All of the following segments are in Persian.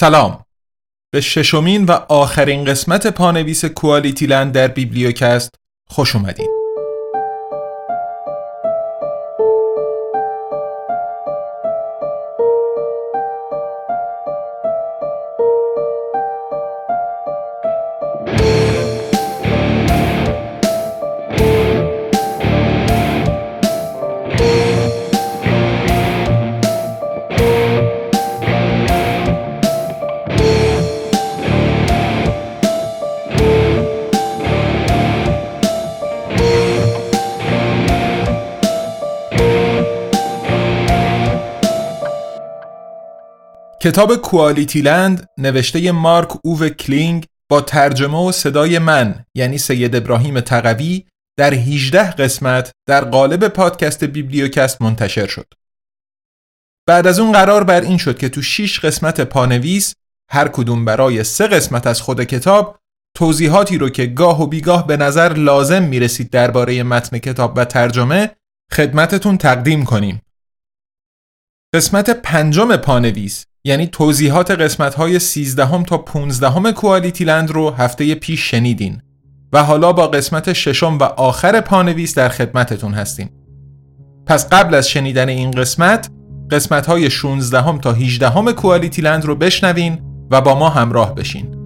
سلام. به ششمین و آخرین قسمت پانویس کوالیتی لند در بیبلیوکست خوش اومدین. کتاب QualityLand نوشته مارک اوو کلینگ با ترجمه و صدای من یعنی سید ابراهیم تقوی در 18 قسمت در قالب پادکست بیبلیوکست منتشر شد. بعد از اون قرار بر این شد که تو 6 قسمت پانویس هر کدوم برای سه قسمت از خود کتاب توضیحاتی رو که گاه و بیگاه به نظر لازم می‌رسید درباره متن کتاب و ترجمه خدمتتون تقدیم کنیم. قسمت پنجم پانویس یعنی توضیحات قسمت های 13 تا 15 کوالیتی لند رو هفته پیش شنیدین و حالا با قسمت ششم و آخر پانویس در خدمتتون هستیم. پس قبل از شنیدن این قسمت قسمت های 16 تا 18 کوالیتی لند رو بشنوین و با ما همراه بشین.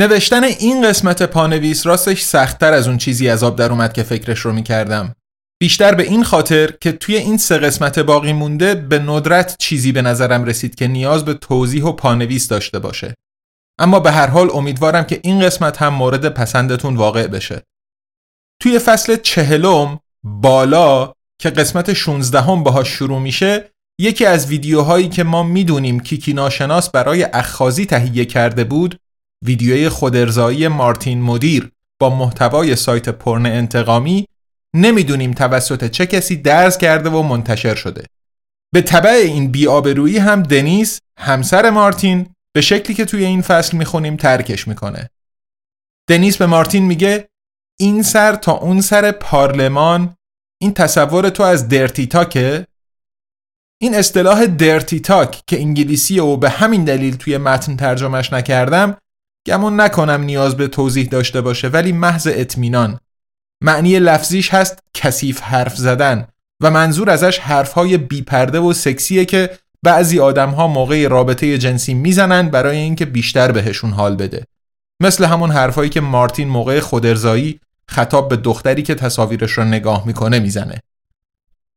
نوشتن این قسمت پانویس راستش سختتر از اون چیزی از آب در اومد که فکرش رو می‌کردم. بیشتر به این خاطر که توی این سه قسمت باقی مونده به ندرت چیزی به نظرم رسید که نیاز به توضیح و پانویس داشته باشه. اما به هر حال امیدوارم که این قسمت هم مورد پسندتون واقع بشه. توی فصل چهلم بالا که قسمت 16 هم باهاش شروع میشه یکی از ویدیوهایی که ما می‌دونیم کیکی ناشناس برای اخخازی تهیه کرده بود ویدیوی خودرزایی مارتین مدیر با محتوای سایت پرن انتقامی نمی‌دونیم توسط چه کسی درز کرده و منتشر شده. به طبع این بیابرویی هم دنیس همسر مارتین به شکلی که توی این فصل می‌خونیم ترکش می‌کنه. دنیس به مارتین میگه این سر تا اون سر پارلمان این تصور تو از درتی تاکه این اصطلاح درتی تاک که انگلیسی و به همین دلیل توی متن ترجمهش نکردم گمون نکنم نیاز به توضیح داشته باشه ولی محض اطمینان. معنی لفظیش هست کثیف حرف زدن و منظور ازش حرفهای بیپرده و سکسیه که بعضی آدمها موقع رابطه جنسی می‌زنن برای اینکه بیشتر بهشون حال بده. مثل همون حرفهایی که مارتین موقع خودرزایی خطاب به دختری که تصاویرش را نگاه می‌کنه می‌زنه.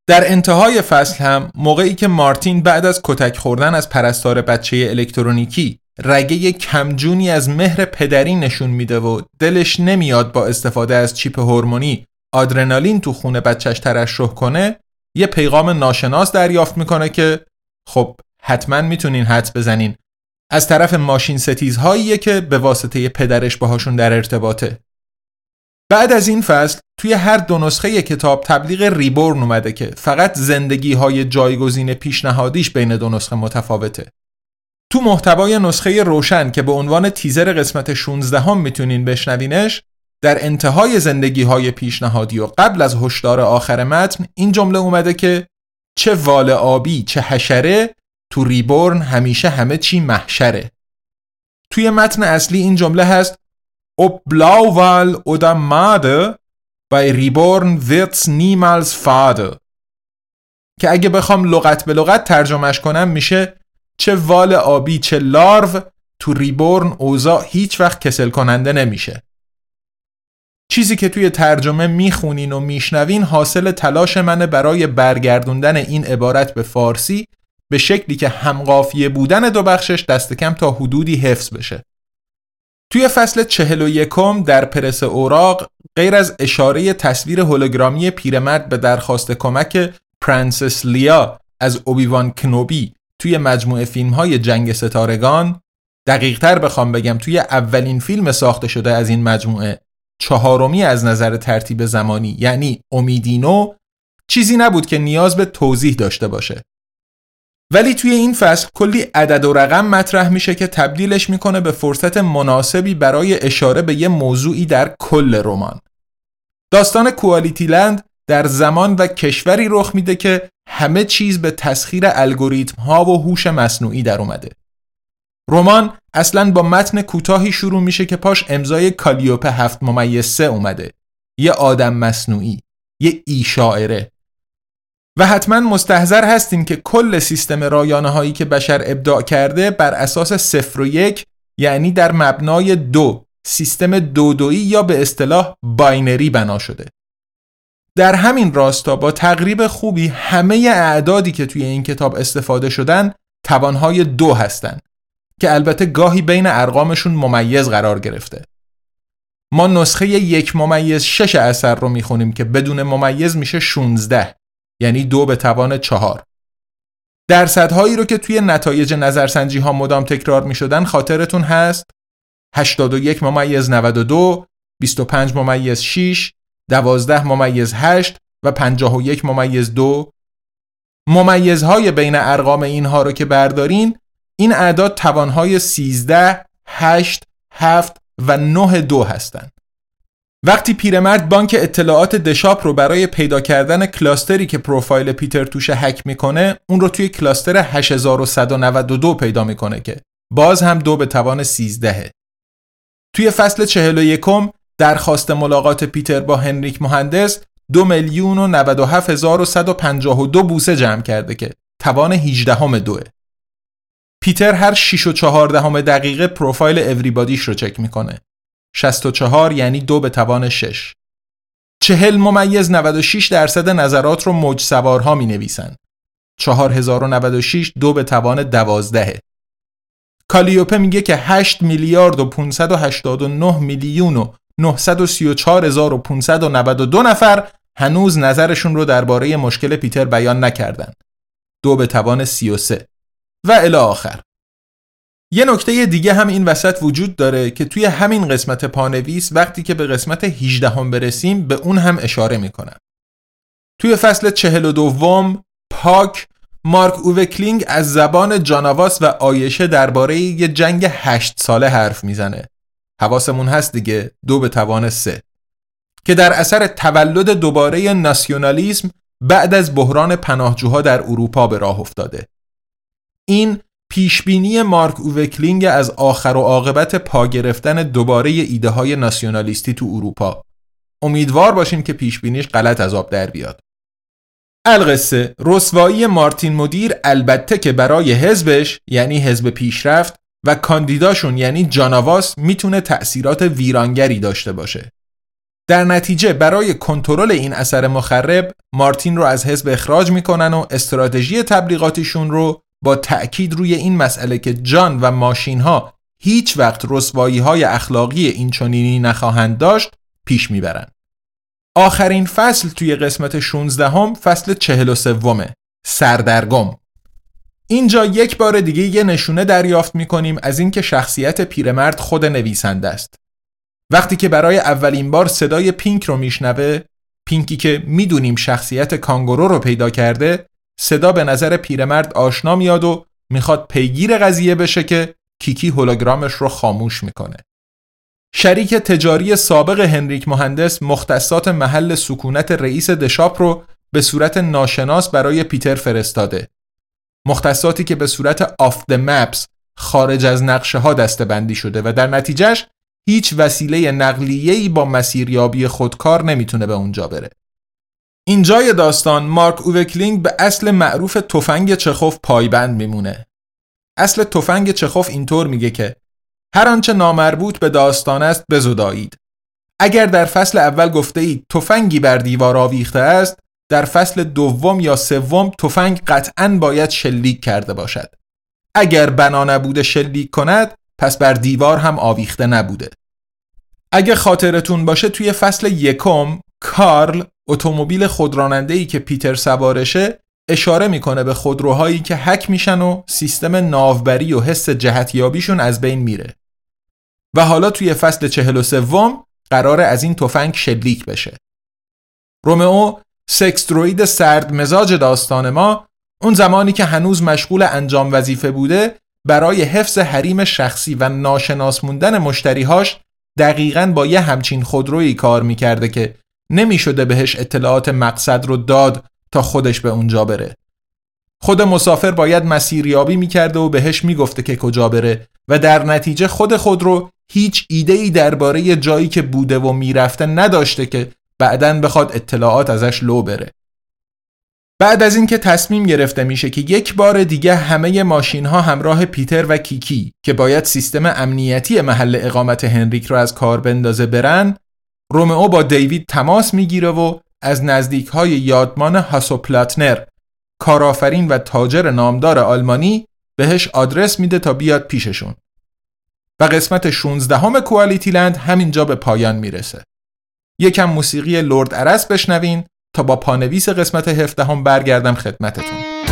در انتهای فصل هم موقعی که مارتین بعد از کتک خوردن از پرستار بچه الکترونیکی رگه کمجونی از مهر پدری نشون میده و دلش نمیاد با استفاده از چیپ هورمونی آدرنالین تو خونه بچهش ترشح کنه یه پیغام ناشناس دریافت می‌کنه که خب حتما می‌تونین حد بزنین. از طرف ماشین ستیزهاییه که به واسطه پدرش باهاشون در ارتباطه. بعد از این فصل توی هر دو نسخه کتاب تبلیغ ریبورن اومده که فقط زندگی های جایگزین پیشنهادیش بین دو نسخه متفاوته. تو محتوای نسخه روشن که به عنوان تیزر قسمت 16 هم می‌تونین بشنوینش در انتهای زندگی های پیشنهادی و قبل از هشدار آخر متن این جمله اومده که چه وال آبی چه حشره تو ریبورن همیشه همه چی محشره. توی متن اصلی این جمله هست ob Blauwal oder Made Bei Reborn wird's niemals که اگه بخوام لغت به لغت ترجمهش کنم میشه چه وال آبی چه لارو تو ریبورن اوضاع هیچ وقت کسل کننده نمیشه چیزی که توی ترجمه می‌خونین و میشنوین حاصل تلاش منه برای برگردوندن این عبارت به فارسی به شکلی که همقافیه بودن دو بخشش دست کم تا حدودی حفظ بشه. توی فصل چهل و یکم در پرس اوراق غیر از اشاره تصویر هولوگرامی پیرمرد به درخواست کمک پرنسس لیا از اوبیوان کنوبی توی مجموعه فیلم های جنگ ستارگان دقیقتر بخوام بگم توی اولین فیلم ساخته شده از این مجموعه چهارمی از نظر ترتیب زمانی یعنی امیدینو چیزی نبود که نیاز به توضیح داشته باشه ولی توی این فصل کلی عدد و رقم مطرح میشه که تبدیلش می‌کنه به فرصت مناسبی برای اشاره به یه موضوعی در کل رمان. داستان کوالیتی لند در زمان و کشوری رخ میده که همه چیز به تسخیر الگوریتم ها و هوش مصنوعی در اومده. رمان اصلا با متن کوتاهی شروع میشه که پاش امضای کالیوپه هفت ممیز سه اومده. یه آدم مصنوعی، یه e شاعره. و حتما مستحضر هستیم که کل سیستم رایانه هایی که بشر ابداع کرده بر اساس صفر و یک یعنی در مبنای دو سیستم دودویی یا به اصطلاح binary بنا شده. در همین راستا با تقریب خوبی همه اعدادی که توی این کتاب استفاده شدن توانهای دو هستند که البته گاهی بین ارقامشون ممیز قرار گرفته. ما نسخه یک ممیز شش اثر رو می‌خونیم که بدون ممیز میشه 16 یعنی دو به توان چهار. درصدهایی رو که توی نتایج نظرسنجی ها مدام تکرار می شدن خاطرتون هست 81 ممیز 92 25 ممیز 6 12 ممیز 8 و 51 ممیز 2 ممیزهای بین ارقام اینها رو که بردارین این اعداد توانهای 13 8 7 و 9 دو هستند وقتی پیرمرد بانک اطلاعات دشاپ رو برای پیدا کردن کلاستری که پروفایل پیتر توش هک می‌کنه اون رو توی کلاستر 8192 پیدا می‌کنه که. باز هم دو به توان 13 توی فصل 41 درخواست ملاقات پیتر با هنریک مهندس دو میلیون و 97152 بوسه جمع کرده که توان 18 همه دوه. پیتر هر 6 و 14 دقیقه پروفایل اوریبادیش رو چک می‌کنه. 64 یعنی دو به توان 6. چهل ممیز 96 درصد نظرات رو موج سوارها می نویسن. 4096 دو به توان 12. کالیوپه میگه که 8 میلیارد و 589 میلیون و 934592 نفر هنوز نظرشون رو درباره مشکل پیتر بیان نکردن. دو به توان 33 و الی آخر. یه نکته دیگه هم این وسط وجود داره که توی همین قسمت پانویس وقتی که به قسمت 18 هم برسیم به اون هم اشاره می‌کنم. توی فصل 42 پاک مارک اووکلینگ از زبان John of Us و آیشه درباره یه جنگ هشت ساله حرف می‌زنه. حواسمون هست دیگه. دو به توان سه. که در اثر تولد دوباره ناسیونالیسم بعد از بحران پناهجوها در اروپا به راه افتاده. این پیشبینی مارک اووکلینگ از آخر و عاقبت پا گرفتن دوباره ایده های ناسیونالیستی تو اروپا. امیدوار باشیم که پیشبینیش غلط از آب در بیاد. القصه رسوایی مارتین مدیر البته که برای حزبش یعنی حزب پیشرفت و کاندیداشون یعنی جاناواس می‌تونه تأثیرات ویرانگری داشته باشه. در نتیجه برای کنترل این اثر مخرب مارتین رو از حزب اخراج می‌کنن و استراتژی تبلیغاتیشون رو با تأکید روی این مسئله که جان و ماشین ها هیچ وقت رسوایی های اخلاقی این چنینی نخواهند داشت پیش می‌برند. آخرین فصل توی قسمت 16 هم فصل 43 سردرگم. اینجا یک بار دیگه یه نشونه دریافت می‌کنیم از اینکه شخصیت پیرمرد خود نویسنده است. وقتی که برای اولین بار صدای پینک رو میشنوه پینکی که می‌دونیم شخصیت کانگورو رو پیدا کرده صدا به نظر پیرمرد آشنا میاد و می‌خواد پیگیر قضیه بشه که کیکی هولوگرامش رو خاموش می‌کنه. شریک تجاری سابق هنریک مهندس مختصات محل سکونت رئیس دشاپ رو به صورت ناشناس برای پیتر فرستاده. مختصاتی که به صورت off the maps خارج از نقشه ها دسته شده و در نتیجهش هیچ وسیله نقلیه‌ای با مسیریابی خودکار نمی‌تونه به اونجا بره. اینجای داستان مارک اووکلینگ به اصل معروف تفنگ چخوف پایبند میمونه. اصل تفنگ چخوف اینطور میگه که هر آنچه نامربوط به داستان است بزدایید. اگر در فصل اول گفته اید تفنگی بر دیوار آویخته است در فصل دوم یا سوم تفنگ قطعا باید شلیک کرده باشد. اگر بنا نبوده شلیک کند پس بر دیوار هم آویخته نبوده. اگه خاطرتون باشه توی فصل یکم کارل اتومبیل خودراننده ای که پیتر سوارشه اشاره می‌کنه به خودروهایی که هک میشن و سیستم ناوبری و حس جهتیابیشون از بین میره. و حالا توی فصل چهل و سوم قرار از این تفنگ شلیک بشه. رومئو سکس دروید سرد مزاج داستان ما اون زمانی که هنوز مشغول انجام وظیفه بوده برای حفظ حریم شخصی و ناشناس موندن مشتریهاش دقیقا با یه همچین خودرویی کار می‌کرده که نمی‌شده بهش اطلاعات مقصد رو داد تا خودش به اونجا بره. خود مسافر باید مسیریابی می‌کرده و بهش می‌گفته که کجا بره و در نتیجه خود خودرو هیچ ایده ای درباره جایی که بوده و می‌رفته نداشته که بعدا بخواد اطلاعات ازش لو بره. بعد از اینکه تصمیم گرفته میشه که یک بار دیگه همه ماشین ها همراه پیتر و کیکی که باید سیستم امنیتی محل اقامت هنریک رو از کار بندازه برن رومئو با دیوید تماس می‌گیره و از نزدیک های یادمان هاسوپلاتنر کارآفرین و تاجر نامدار آلمانی بهش آدرس میده تا بیاد پیششون و قسمت 16 همه کوالیتی لند همینجا به پایان می‌رسه یکم موسیقی لرد ارس بشنوین تا با پانویس قسمت 17 هم برگردم خدمتتون.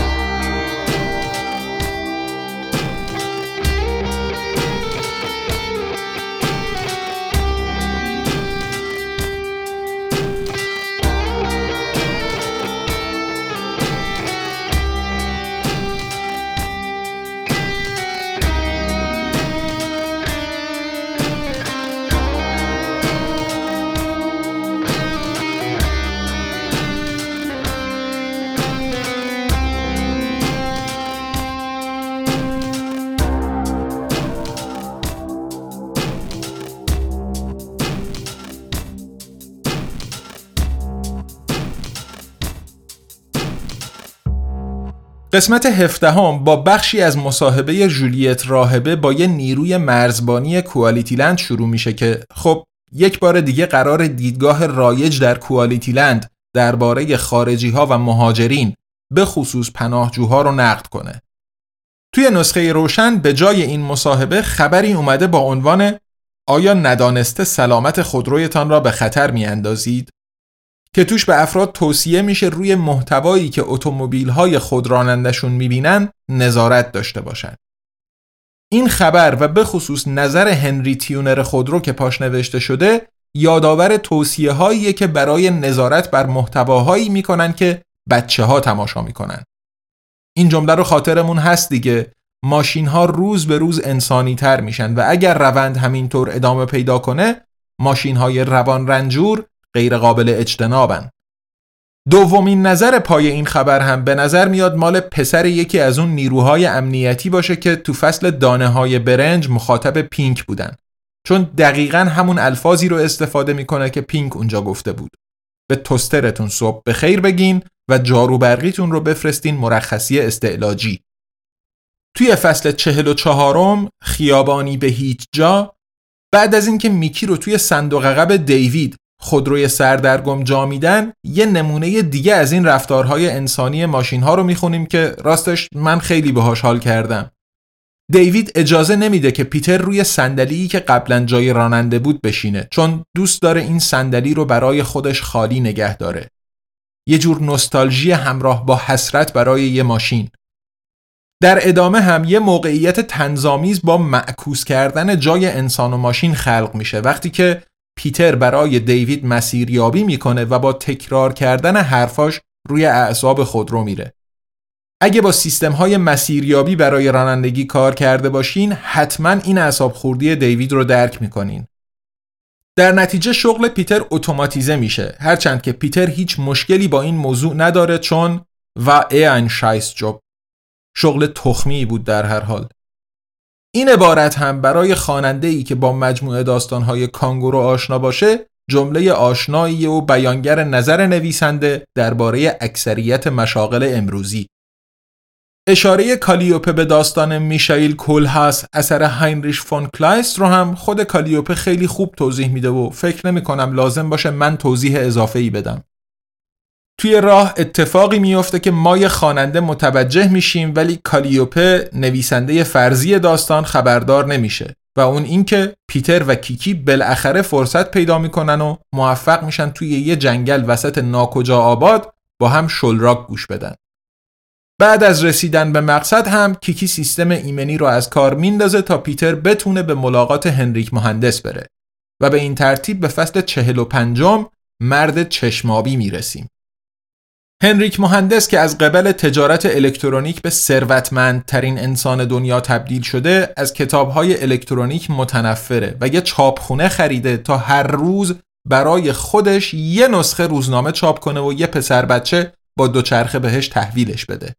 قسمت هفدهم با بخشی از مصاحبه جولیت راهبه با یه نیروی مرزبانی کوالیتیلند شروع میشه که خب یک بار دیگه قرار دیدگاه رایج در کوالیتیلند درباره خارجی ها و مهاجرین به خصوص پناهجوها رو نقد کنه. توی نسخه روشن به جای این مصاحبه خبری اومده با عنوان آیا ندانسته سلامت خودرویتان را به خطر می اندازید؟ که توش به افراد توصیه میشه روی محتوایی که اتومبیل های خودرانندشون می‌بینن نظارت داشته باشن. این خبر و به خصوص نظر هنری تیونر خودرو که پاش نوشته شده یادآور توصیه هایی که برای نظارت بر محتواهایی می‌کنن که بچه ها تماشا می‌کنن. این جمله رو خاطرمون هست دیگه ماشین ها روز به روز انسانی تر میشن و اگر روند همینطور ادامه پیدا کنه ماشین های روان رنجور غیر قابل اجتنابن. دومین نظر پای این خبر هم به نظر میاد مال پسر یکی از اون نیروهای امنیتی باشه که تو فصل دانه های برنج مخاطب پینک بودن. چون دقیقا همون الفاظی رو استفاده می‌کنه که پینک اونجا گفته بود. به توسترتون صبح به خیر بگین و جارو برقیتون رو بفرستین مرخصی استعلاجی. توی فصل چهل و چهارم خیابانی به هیچ جا بعد از اینکه میکی رو توی صندوق عقب دیوید خودروی سردرگم جا میدن یه نمونه دیگه از این رفتارهای انسانی ماشین ها رو می‌خونیم که راستش من خیلی باهاش حال کردم. دیوید اجازه نمیده که پیتر روی صندلی که قبلا جای راننده بود بشینه چون دوست داره این صندلی رو برای خودش خالی نگه داره. یه جور نستالژی همراه با حسرت برای یه ماشین. در ادامه هم یه موقعیت تنظامیز با معکوس کردن جای انسان و ماشین خلق میشه وقتی که پیتر برای دیوید مسیریابی می‌کنه و با تکرار کردن حرفاش روی اعصاب خود رو میره. اگه با سیستم های مسیریابی برای رانندگی کار کرده باشین حتما این اعصاب خوردی دیوید رو درک می‌کنین. در نتیجه شغل پیتر اتوماتیزه میشه هرچند که پیتر هیچ مشکلی با این موضوع نداره چون و این Scheißjob شغل تخمی بود در هر حال این عبارت هم برای خواننده ای که با مجموعه داستانهای کانگورو آشنا باشه جمله آشنایی و بیانگر نظر نویسنده درباره اکثریت مشاغل امروزی اشاره کالیوپه به داستان میشایل کولهاس اثر هاینریش فون کلایست رو هم خود کالیوپه خیلی خوب توضیح میده و فکر نمی کنم لازم باشه من توضیح اضافه ای بدم. توی راه اتفاقی میفته که ما یه خواننده متوجه میشیم ولی کالیوپه نویسنده فرضی داستان خبردار نمیشه و اون اینکه پیتر و کیکی بالاخره فرصت پیدا می‌کنن و موفق میشن توی یه جنگل وسط ناکجا آباد با هم شلراک گوش بدن. بعد از رسیدن به مقصد هم کیکی سیستم ایمنی رو از کار میندازه تا پیتر بتونه به ملاقات هنریک مهندس بره و به این ترتیب به فصل چهل و پنجم مرد چشمابی می‌رسیم. هنریک مهندس که از قبل تجارت الکترونیک به ثروتمندترین انسان دنیا تبدیل شده از کتابهای الکترونیک متنفره و یه چاپخونه خریده تا هر روز برای خودش یه نسخه روزنامه چاپ کنه و یه پسر بچه با دوچرخه بهش تحویلش بده.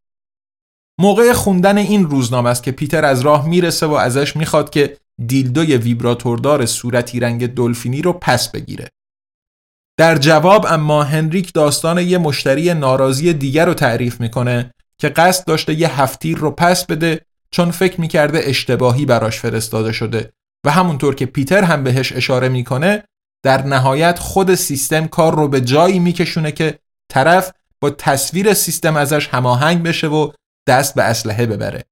موقع خوندن این روزنامه است که پیتر از راه می‌رسه و ازش می‌خواد که دیلدوی ویبراتوردار صورتی رنگ دلفینی رو پس بگیره. در جواب اما هنریک داستان یه مشتری ناراضی دیگر رو تعریف می‌کنه که قصد داشته یه هفتیر رو پس بده چون فکر می‌کرده اشتباهی براش فرستاده شده و همونطور که پیتر هم بهش اشاره می‌کنه در نهایت خود سیستم کار رو به جایی میکشونه که طرف با تصویر سیستم ازش هماهنگ بشه و دست به اسلحه ببره.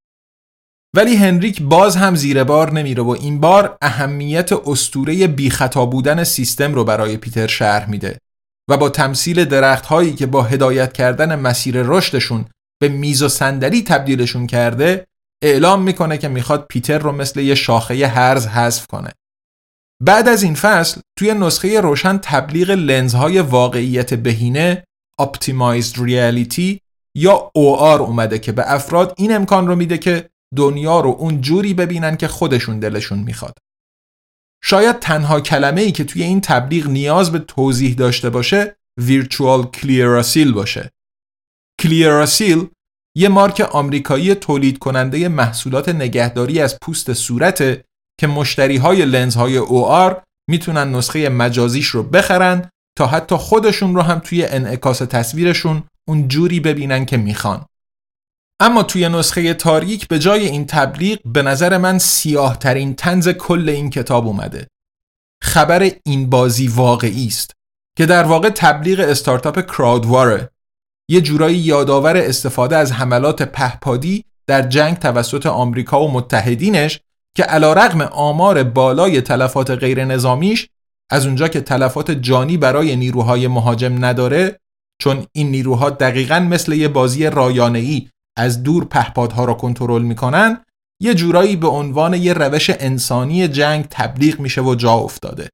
ولی هنریک باز هم زیر بار نمیره و این بار اهمیت استوره بی خطا بودن سیستم رو برای پیتر شرح میده و با تمثیل درخت هایی که با هدایت کردن مسیر رشدشون به میز و صندلی تبدیلشون کرده اعلام می‌کنه که می‌خواد پیتر رو مثل یه شاخه هرز حذف کنه. بعد از این فصل توی نسخه روشن تبلیغ لنزهای واقعیت بهینه Optimized Reality یا OR اومده که به افراد این امکان رو میده که دنیا رو اون جوری ببینن که خودشون دلشون می‌خواد. شاید تنها کلمه ای که توی این تبلیغ نیاز به توضیح داشته باشه Virtual Clearasil باشه. Clearasil یه مارک آمریکایی تولید کننده محصولات نگهداری از پوست صورته که مشتری های لنز های OR می‌تونن نسخه مجازیش رو بخرن تا حتی خودشون رو هم توی انعکاس تصویرشون اون جوری ببینن که می‌خوان. اما توی نسخه تاریک به جای این تبلیغ به نظر من سیاه ترین تنز کل این کتاب اومده. خبر این بازی واقعی است که در واقع تبلیغ استارتاپ کراودواره یه جورایی یادآور استفاده از حملات پهپادی در جنگ توسط آمریکا و متحدینش که علا رغم آمار بالای تلفات غیر نظامیش از اونجا که تلفات جانی برای نیروهای مهاجم نداره چون این نیروها دقیقا مثل یه بازی رایانه‌ای از دور پهپادها را کنترل می‌کنن یه جورایی به عنوان یه روش انسانی جنگ تبلیغ میشه و جا افتاده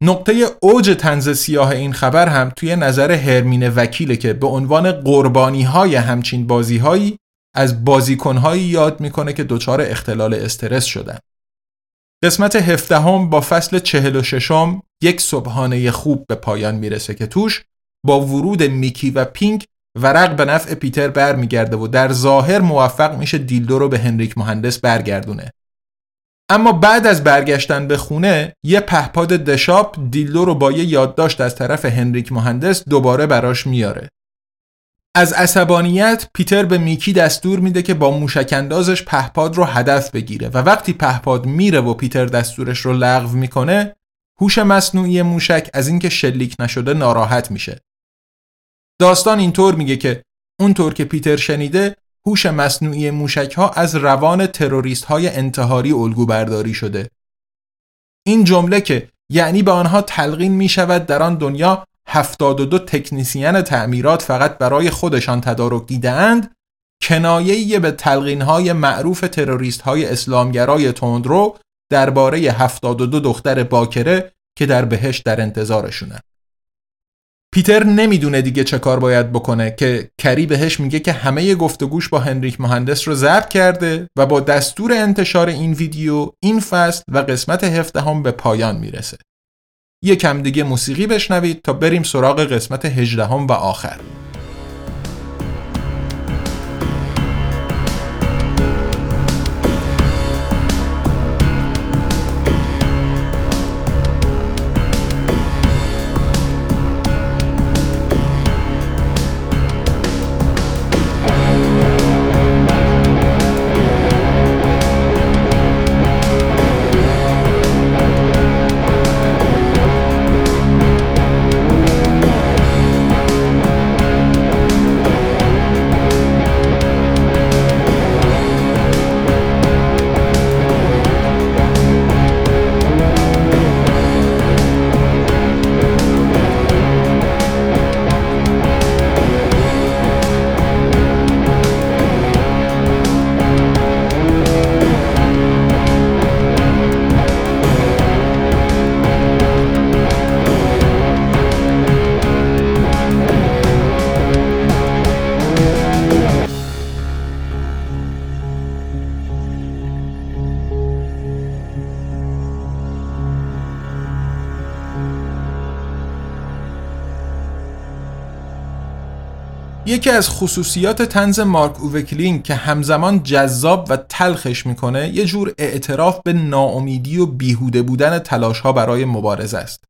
نقطه اوج تنز سیاه این خبر هم توی نظر هرمین وکیله که به عنوان قربانی های همچین بازی هایی از بازیکنهایی یاد می‌کنه که دچار اختلال استرس شدن. قسمت هفدهم با فصل چهل و ششم یک صبحانه خوب به پایان می‌رسه که توش با ورود میکی و پینک ورق به نفع پیتر برمیگرده و در ظاهر موفق میشه dildo رو به هنریک مهندس برگردونه. اما بعد از برگشتن به خونه یه پهپاد TheShop dildo رو با یه یادداشت از طرف هنریک مهندس دوباره براش میاره. از عصبانیت پیتر به میکی دستور میده که با موشک اندازش پهپاد رو هدف بگیره و وقتی پهپاد میره و پیتر دستورش رو لغو می‌کنه هوش مصنوعی موشک از اینکه شلیک نشده ناراحت میشه داستان اینطور میگه که اونطور که پیتر شنیده هوش مصنوعی موشک ها از روان تروریست های انتحاری الگو برداری شده. این جمله که یعنی به آنها تلقین می شود در آن دنیا 72 تکنیسیان تعمیرات فقط برای خودشان تدارک دیدهاند کنایه به تلقین های معروف تروریست های اسلامگرای تندرو درباره 72 دختر باکره که در بهشت در انتظارشونن پیتر نمی‌دونه دیگه چه کار باید بکنه که کری بهش میگه که همه گفتگوش با هنریک مهندس رو ضبط کرده و با دستور انتشار این ویدیو این فصل و قسمت هفته به پایان می‌رسه. یکم دیگه موسیقی بشنوید تا بریم سراغ قسمت هجدهم و آخر. یکی از خصوصیات تنز مارک اووکلینگ که همزمان جذاب و تلخش می‌کنه یه جور اعتراف به ناامیدی و بیهوده بودن تلاش ها برای مبارزه است.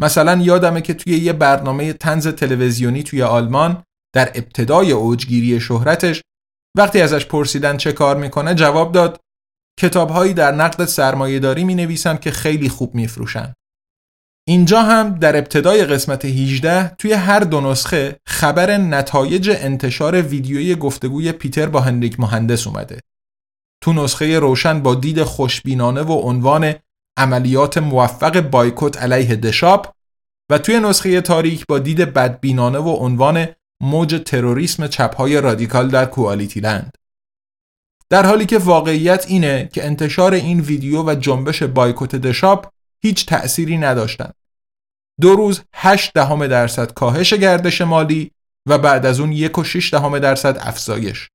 مثلا یادمه که توی یه برنامه تنز تلویزیونی توی آلمان در ابتدای اوجگیری شهرتش وقتی ازش پرسیدن چه کار می‌کنه جواب داد کتابهایی در نقد سرمایهداری می نویسم که خیلی خوب میفروشن. اینجا هم در ابتدای قسمت 18 توی هر دو نسخه خبر نتایج انتشار ویدیوی گفتگوی پیتر با هنریک مهندس اومده. تو نسخه روشن با دید خوشبینانه و عنوان عملیات موفق بایکوت علیه دشاپ و توی نسخه تاریک با دید بدبینانه و عنوان موج تروریسم چپهای رادیکال در کوالیتی لند. در حالی که واقعیت اینه که انتشار این ویدیو و جنبش بایکوت دشاپ هیچ تأثیری نداشتند. دو روز 8 دهم درصد کاهش گردش مالی و بعد از اون یک و 6 دهم درصد افزایش.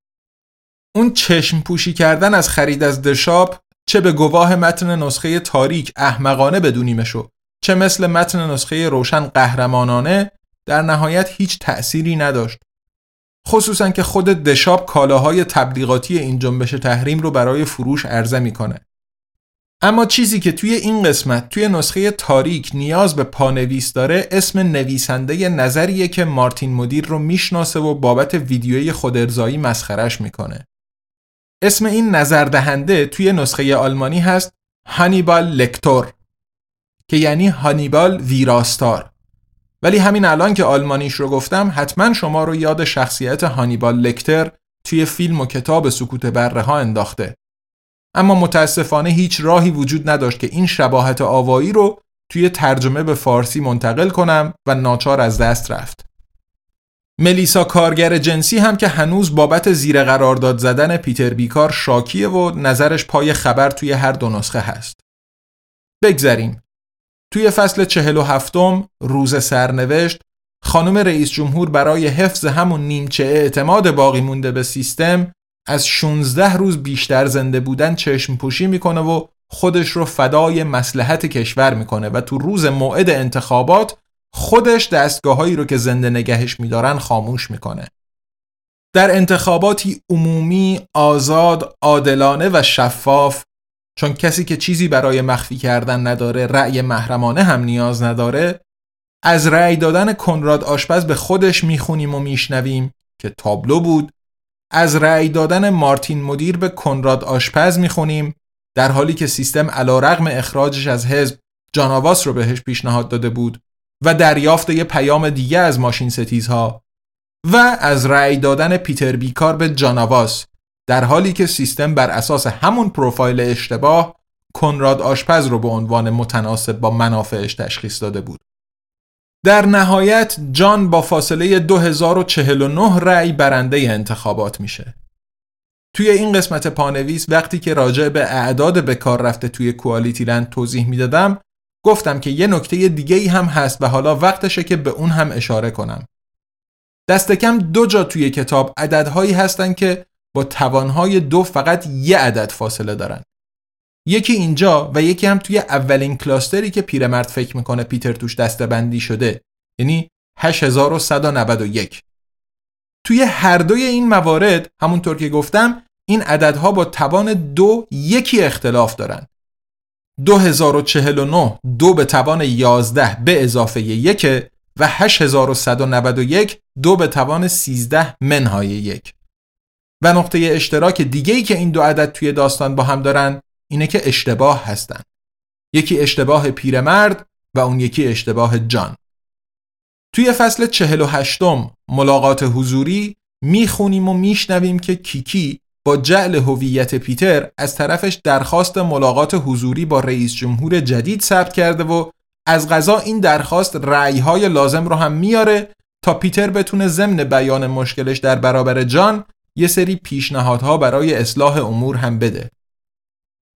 اون چشم پوشی کردن از خرید از دشاپ چه به گواه متن نسخه تاریک احمقانه بدونیمشو چه مثل متن نسخه روشن قهرمانانه در نهایت هیچ تأثیری نداشت. خصوصا که خود دشاپ کالاهای تبلیغاتی این جنبش تحریم رو برای فروش عرضه می‌کنه. اما چیزی که توی این قسمت توی نسخه تاریک نیاز به پانویس داره اسم نویسنده نظریه که مارتین مدیر رو می‌شناسه و بابت ویدیوی خودارضایی مسخرش می‌کنه. اسم این نظردهنده توی نسخه آلمانی هست هانیبال لکتور که یعنی هانیبال ویراستار ولی همین الان که آلمانیش رو گفتم حتما شما رو یاد شخصیت هانیبال لکتر توی فیلم و کتاب سکوت بره ها انداخته اما متاسفانه هیچ راهی وجود نداشت که این شباهت آوایی رو توی ترجمه به فارسی منتقل کنم و ناچار از دست رفت. ملیسا کارگر جنسی هم که هنوز بابت زیر قرارداد زدن پیتر بیکار شاکیه و نظرش پای خبر توی هر دو نسخه هست. بگذریم. توی فصل چهل و هفتم روز سرنوشت خانم رئیس جمهور برای حفظ همون نیمچه اعتماد باقی مونده به سیستم از 16 روز بیشتر زنده بودن چشم پوشی می‌کنه و خودش رو فدای مسلحت کشور می‌کنه و تو روز موعد انتخابات خودش دستگاهایی رو که زنده نگهش میدارن خاموش می‌کنه. در انتخاباتی عمومی، آزاد، عادلانه و شفاف چون کسی که چیزی برای مخفی کردن نداره رأی محرمانه هم نیاز نداره از رأی دادن کنراد آشپز به خودش می‌خونیم و میشنویم که تابلو بود از رأی دادن مارتین مدیر به کنراد آشپز می‌خونیم در حالی که سیستم علا رغم اخراجش از حزب جاناواس رو بهش پیشنهاد داده بود و دریافت یه پیام دیگه از ماشین ستیزها و از رأی دادن پیتر بیکار به جاناواس در حالی که سیستم بر اساس همون پروفایل اشتباه کنراد آشپز رو به عنوان متناسب با منافعش تشخیص داده بود. در نهایت جان با فاصله 2049 رأی برنده انتخابات میشه. توی این قسمت پانویس وقتی که راجع به اعداد به کار رفته توی کوالیتی لند توضیح می‌دادم گفتم که یه نکته دیگه ای هم هست و حالا وقتشه که به اون هم اشاره کنم. دست کم دو جا توی کتاب عددهایی هستن که با توانهای دو فقط یه عدد فاصله دارن. یکی اینجا و یکی هم توی اولین کلاستری که پیرمرد فکر می‌کنه پیتر توش دستبندی شده یعنی 8191 توی هر دوی این موارد همونطور که گفتم این عددها با توان دو یکی اختلاف دارن. 2049 دو به توان 11 به اضافه یک و 8191 دو به توان 13 منهای یک. و نقطه اشتراک دیگه‌ای که این دو عدد توی داستان با هم دارن اینه که اشتباه هستن. یکی اشتباه پیرمرد و اون یکی اشتباه جان. توی فصل 48 ملاقات حضوری می‌خونیم و میشنویم که کیکی با جعل هویت پیتر از طرفش درخواست ملاقات حضوری با رئیس جمهور جدید ثبت کرده و از غذا این درخواست رأیهای لازم رو هم میاره تا پیتر بتونه ضمن بیان مشکلش در برابر جان یه سری پیشنهادها برای اصلاح امور هم بده.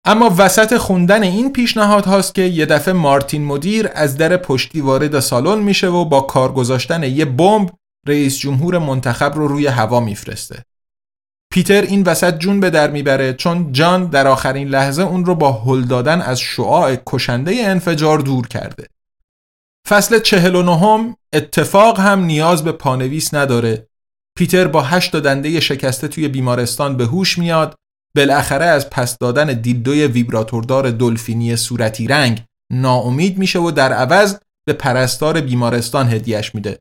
اما وسط خوندن این پیشنهاد هاست که یه دفعه مارتین مدیر از در پشتی وارد سالن میشه و با کار گذاشتن یه بمب رئیس جمهور منتخب رو روی هوا میفرسته. پیتر این وسط جون به در می‌بره چون جان در آخرین لحظه اون رو با هل دادن از شعاع کشنده انفجار دور کرده. فصل چهل و نهم اتفاق هم نیاز به پانویس نداره پیتر با هشت دنده شکسته توی بیمارستان به هوش میاد بالاخره از پس دادن دیدوی ویبراتوردار دلفینی صورتی رنگ ناامید میشه و در عوض به پرستار بیمارستان هدیهش میده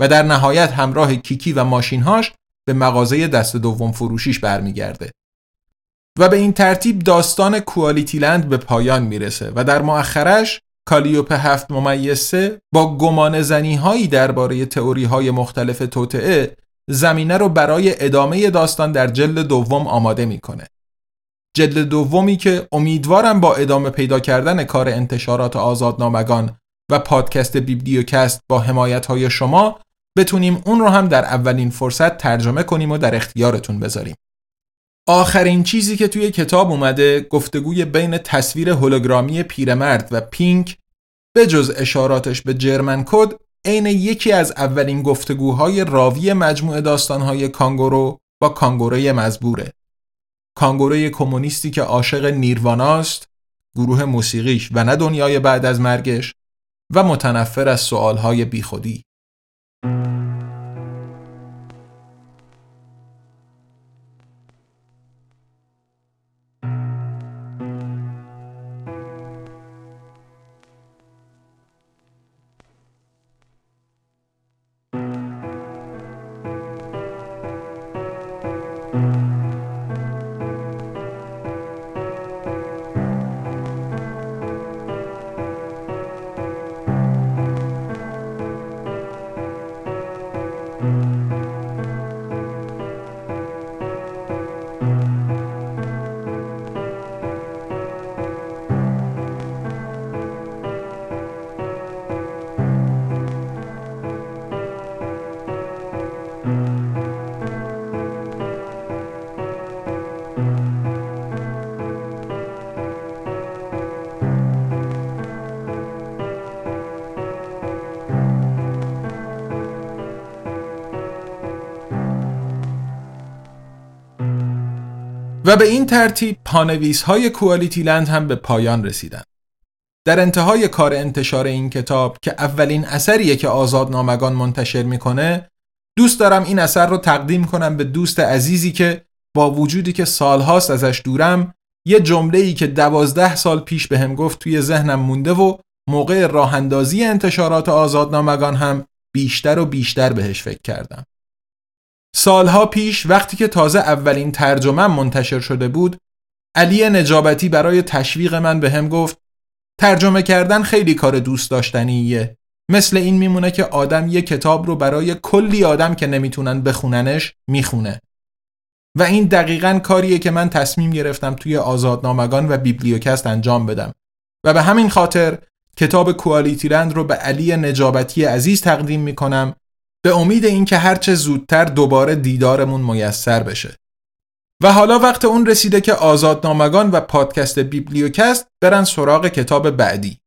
و در نهایت همراه کیکی و ماشینهاش به مغازه دست دوم فروشیش برمیگرده و به این ترتیب داستان کوالیتی لند به پایان می‌رسه و در مؤخرش کالیوپ هفت ممیزه با گمان زنی هایی درباره تئوری های مختلف توطعه زمینه رو برای ادامه داستان در جلد دوم آماده می‌کنه. جلد دومی که امیدوارم با ادامه پیدا کردن کار انتشارات آزادنامگان و پادکست بیبلیوکست با حمایت های شما بتونیم اون رو هم در اولین فرصت ترجمه کنیم و در اختیارتون بذاریم. آخرین چیزی که توی کتاب اومده گفتگوی بین تصویر هولوگرامی پیرمرد و پینک به جز اشاراتش به جرمن کد عین یکی از اولین گفتگوهای راوی مجموعه داستانهای کانگورو با کانگوروی مزبوره. کانگوروی کمونیستی که عاشق نیرواناست، گروه موسیقیش و نه دنیای بعد از مرگش و متنفر از سوالهای بیخودی. و به این ترتیب پانویس های کوالیتی لند هم به پایان رسیدن. در انتهای کار انتشار این کتاب که اولین اثریه که آزادنامگان منتشر می‌کنه دوست دارم این اثر رو تقدیم کنم به دوست عزیزی که با وجودی که سالهاست ازش دورم یه جمله ای که دوازده سال پیش به هم گفت توی ذهنم مونده و موقع راه اندازی انتشارات آزادنامگان هم بیشتر و بیشتر بهش فکر کردم. سالها پیش وقتی که تازه اولین ترجمه منتشر شده بود علی نجابتی برای تشویق من به هم گفت ترجمه کردن خیلی کار دوست داشتنیه. مثل این میمونه که آدم یه کتاب رو برای کلی آدم که نمی‌تونن بخوننش می‌خونه. و این دقیقا کاریه که من تصمیم گرفتم توی آزادنامگان و بیبلیوکست انجام بدم. و به همین خاطر کتاب کوالیتی رند رو به علی نجابتی عزیز تقدیم می‌کنم به امید اینکه هرچه زودتر دوباره دیدارمون میسر بشه. و حالا وقت اون رسیده که آزادنامگان و پادکست بیبلیوکست برن سراغ کتاب بعدی.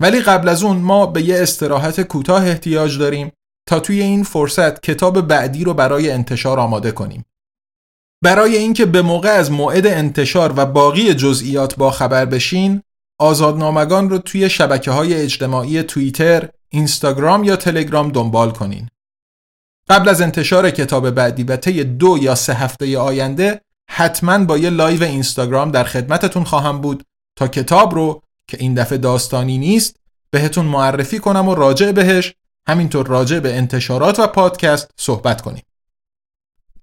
ولی قبل از اون ما به یه استراحت کوتاه احتیاج داریم تا توی این فرصت کتاب بعدی رو برای انتشار آماده کنیم. برای اینکه به موقع از موعد انتشار و باقی جزئیات با خبر بشین آزادنامگان رو توی شبکه های اجتماعی توییتر، اینستاگرام یا تلگرام دنبال کنین. قبل از انتشار کتاب بعدی و طی دو یا سه هفته آینده حتما با یه live اینستاگرام در خدمتتون خواهم بود تا کتاب رو که این دفعه داستانی نیست بهتون معرفی کنم و راجع بهش همینطور راجع به انتشارات و پادکست صحبت کنیم.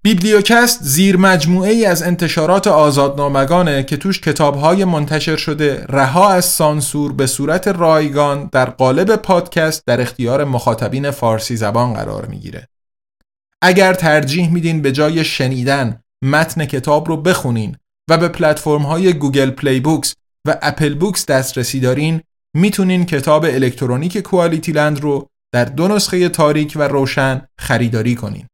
بیبلیوکست زیر مجموعه ای از انتشارات آزادنامگانه که توش کتابهای منتشر شده رها از سانسور به صورت رایگان در قالب پادکست در اختیار مخاطبین فارسی زبان قرار می‌گیره. اگر ترجیح میدین به جای شنیدن متن کتاب رو بخونین و به پلتفرم های Google Play Books و Apple Books دسترسی دارین می‌تونین کتاب الکترونیک QualityLand رو در دو نسخه تاریک و روشن خریداری کنین.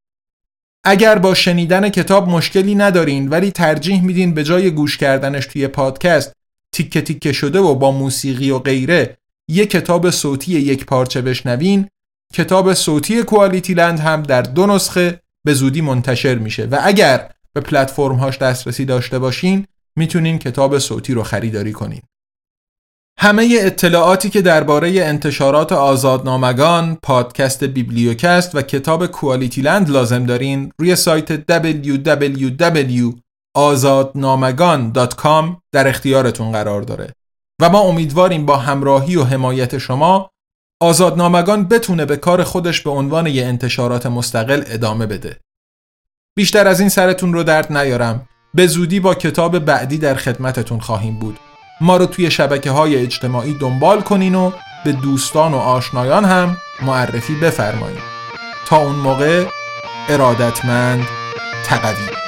اگر با شنیدن کتاب مشکلی ندارین ولی ترجیح میدین به جای گوش کردنش توی پادکست تیکه تیکه شده و با موسیقی و غیره یک کتاب صوتی یک پارچه بشنوین. کتاب صوتی کوالیتی لند هم در دو نسخه به زودی منتشر میشه و اگر به پلتفرم هاش دسترسی داشته باشین می‌تونین کتاب صوتی رو خریداری کنین. همه اطلاعاتی که درباره انتشارات آزادنامگان، پادکست بیبلیوکست و کتاب کوالیتی لند لازم دارین روی سایت www.azadnamegan.com در اختیارتون قرار داره و ما امیدواریم با همراهی و حمایت شما آزادنامگان بتونه به کار خودش به عنوان یه انتشارات مستقل ادامه بده. بیشتر از این سرتون رو درد نیارم. به زودی با کتاب بعدی در خدمتتون خواهیم بود. ما رو توی شبکه های اجتماعی دنبال کنین و به دوستان و آشنایان هم معرفی بفرمایید. تا اون موقع ارادتمند تقوی